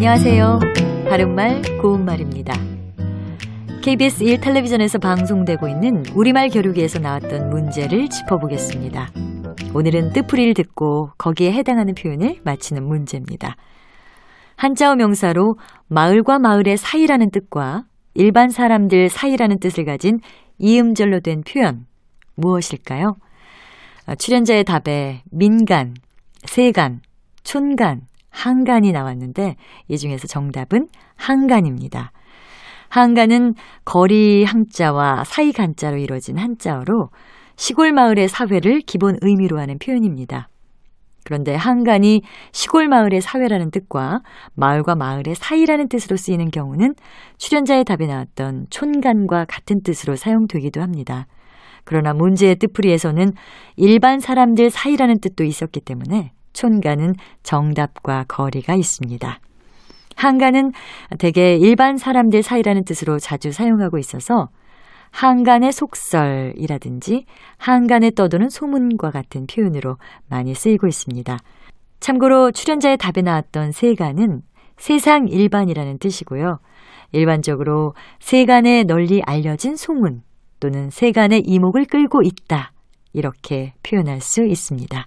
안녕하세요. 바른말 고운말입니다. KBS 1 텔레비전에서 방송되고 있는 우리말 겨루기에서 나왔던 문제를 짚어보겠습니다. 오늘은 뜻풀이를 듣고 거기에 해당하는 표현을 맞히는 문제입니다. 한자어 명사로 마을과 마을의 사이라는 뜻과 일반 사람들 사이라는 뜻을 가진 이음절로 된 표현 무엇일까요? 아, 출연자의 답에 민간, 세간, 촌간, 한간이 나왔는데 이 중에서 정답은 한간입니다. 한간은 거리 한자와 사이 간자로 이루어진 한자어로 시골 마을의 사회를 기본 의미로 하는 표현입니다. 그런데 한간이 시골 마을의 사회라는 뜻과 마을과 마을의 사이라는 뜻으로 쓰이는 경우는 출연자의 답에 나왔던 촌간과 같은 뜻으로 사용되기도 합니다. 그러나 문제의 뜻풀이에서는 일반 사람들 사이라는 뜻도 있었기 때문에 촌간은 정답과 거리가 있습니다. 한간은 대개 일반 사람들 사이라는 뜻으로 자주 사용하고 있어서 한간의 속설이라든지 한간에 떠도는 소문과 같은 표현으로 많이 쓰이고 있습니다. 참고로 출연자의 답에 나왔던 세간은 세상 일반이라는 뜻이고요. 일반적으로 세간에 널리 알려진 소문 또는 세간의 이목을 끌고 있다. 이렇게 표현할 수 있습니다.